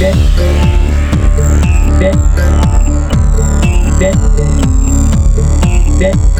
Dead. Dead. Dead.